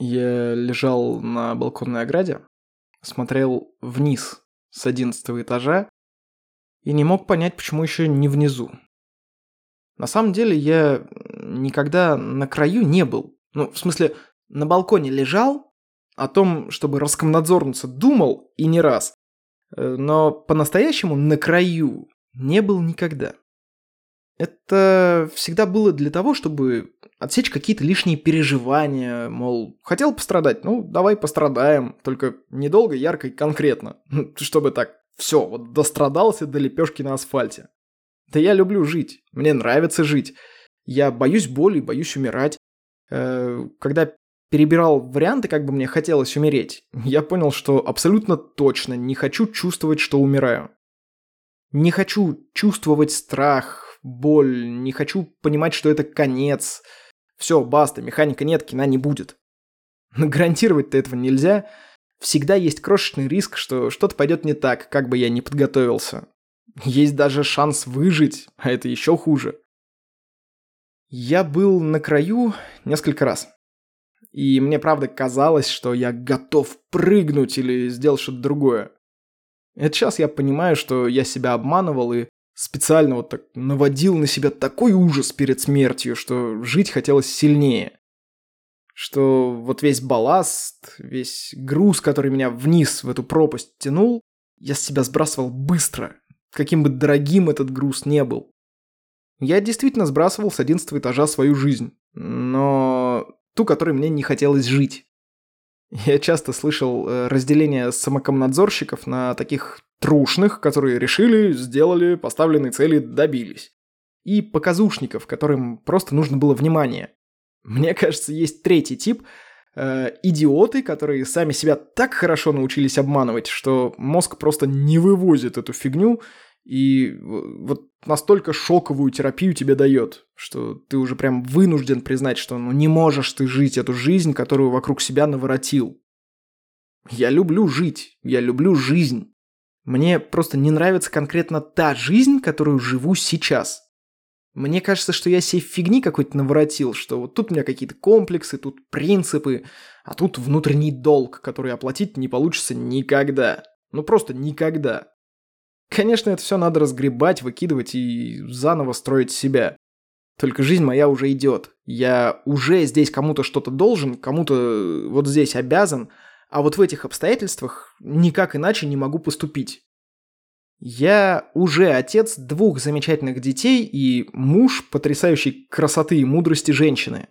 Я лежал на балконной ограде, смотрел вниз с одиннадцатого этажа и не мог понять, почему еще не внизу. На самом деле я никогда на краю не был. Ну, в смысле, на балконе лежал, о том, чтобы раскомнадзорнуться, думал и не раз. Э, но по-настоящему на краю не был никогда. Это всегда было для того, чтобы отсечь какие-то лишние переживания, мол, хотел пострадать, ну, давай пострадаем, только недолго, ярко и конкретно, чтобы так, все, вот дострадался до лепешки на асфальте. Да я люблю жить, мне нравится жить, я боюсь боли, боюсь умирать. Э, когда перебирал варианты, как бы мне хотелось умереть, я понял, что абсолютно точно не хочу чувствовать, что умираю. Не хочу чувствовать страх, боль, не хочу понимать, что это конец. Все, баста, механика нет, кино не будет. Но гарантировать-то этого нельзя. Всегда есть крошечный риск, что что-то пойдет не так, как бы я ни подготовился. Есть даже шанс выжить, а это еще хуже. Я был на краю несколько раз. И мне правда казалось, что я готов прыгнуть или сделать что-то другое. Это сейчас я понимаю, что я себя обманывал и специально вот так наводил на себя такой ужас перед смертью, что жить хотелось сильнее. Что вот весь балласт, весь груз, который меня вниз в эту пропасть тянул, я с себя сбрасывал быстро, каким бы дорогим этот груз не был. Я действительно сбрасывал с одиннадцатого этажа свою жизнь, но ту, которой мне не хотелось жить. Я часто слышал э, разделение самокомнадзорщиков на таких трушных, которые решили, сделали, поставленные цели добились. И показушников, которым просто нужно было внимание. Мне кажется, есть третий тип э, – идиоты, которые сами себя так хорошо научились обманывать, что мозг просто не вывозит эту фигню и вот настолько шоковую терапию тебе дает, что ты уже прям вынужден признать, что ну не можешь ты жить эту жизнь, которую вокруг себя наворотил. Я люблю жить, я люблю жизнь. Мне просто не нравится конкретно та жизнь, которую живу сейчас. Мне кажется, что я себе фигни какой-то наворотил, что вот тут у меня какие-то комплексы, тут принципы, а тут внутренний долг, который оплатить не получится никогда. Ну просто никогда. Конечно, это все надо разгребать, выкидывать и заново строить себя. Только жизнь моя уже идет. Я уже здесь кому-то что-то должен, кому-то вот здесь обязан, а вот в этих обстоятельствах никак иначе не могу поступить. Я уже отец двух замечательных детей и муж потрясающей красоты и мудрости женщины.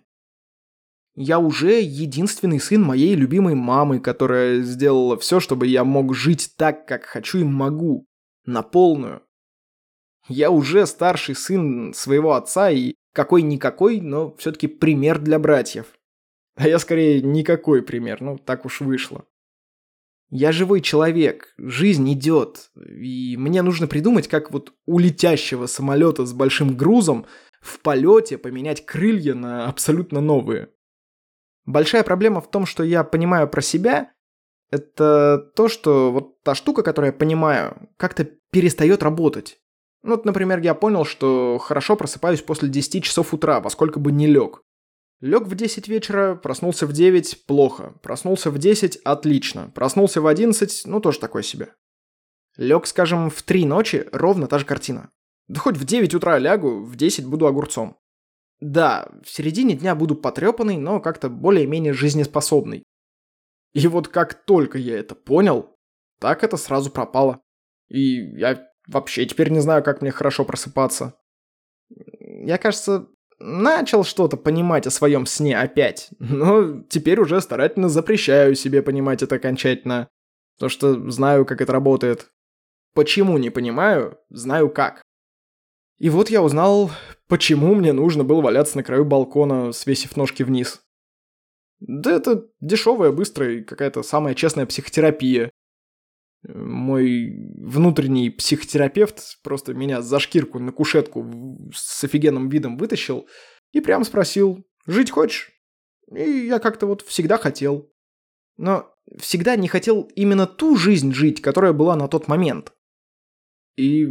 Я уже единственный сын моей любимой мамы, которая сделала все, чтобы я мог жить так, как хочу и могу на полную. Я уже старший сын своего отца и какой-никакой, но все-таки пример для братьев. А я скорее никакой пример, ну так уж вышло. Я живой человек, жизнь идет, и мне нужно придумать, как вот у летящего самолета с большим грузом в полете поменять крылья на абсолютно новые. Большая проблема в том, что я понимаю про себя, это то, что вот та штука, которую я понимаю, как-то перестает работать. Ну, вот, например, я понял, что хорошо просыпаюсь после 10 часов утра, во сколько бы не лег. Лег в 10 вечера, проснулся в 9 – плохо. Проснулся в 10 – отлично. Проснулся в 11 – ну, тоже такое себе. Лег, скажем, в 3 ночи – ровно та же картина. Да хоть в 9 утра лягу, в 10 буду огурцом. Да, в середине дня буду потрепанный, но как-то более-менее жизнеспособный. И вот как только я это понял, так это сразу пропало. И я вообще теперь не знаю, как мне хорошо просыпаться. Я, кажется, начал что-то понимать о своем сне опять, но теперь уже старательно запрещаю себе понимать это окончательно, потому что знаю, как это работает. Почему не понимаю, знаю как. И вот я узнал, почему мне нужно было валяться на краю балкона, свесив ножки вниз. Да это дешевая, быстрая, какая-то самая честная психотерапия. Мой внутренний психотерапевт просто меня за шкирку на кушетку с офигенным видом вытащил и прям спросил, жить хочешь? И я как-то вот всегда хотел. Но всегда не хотел именно ту жизнь жить, которая была на тот момент. И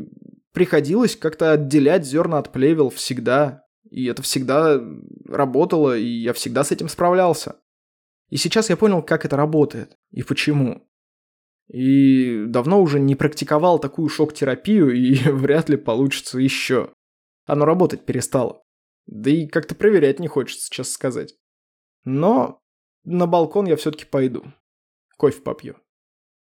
приходилось как-то отделять зерна от плевел всегда. И это всегда работало, и я всегда с этим справлялся. И сейчас я понял, как это работает и почему. И давно уже не практиковал такую шок-терапию, и вряд ли получится еще. Оно работать перестало. Да и как-то проверять не хочется, честно сказать. Но на балкон я все-таки пойду. Кофе попью.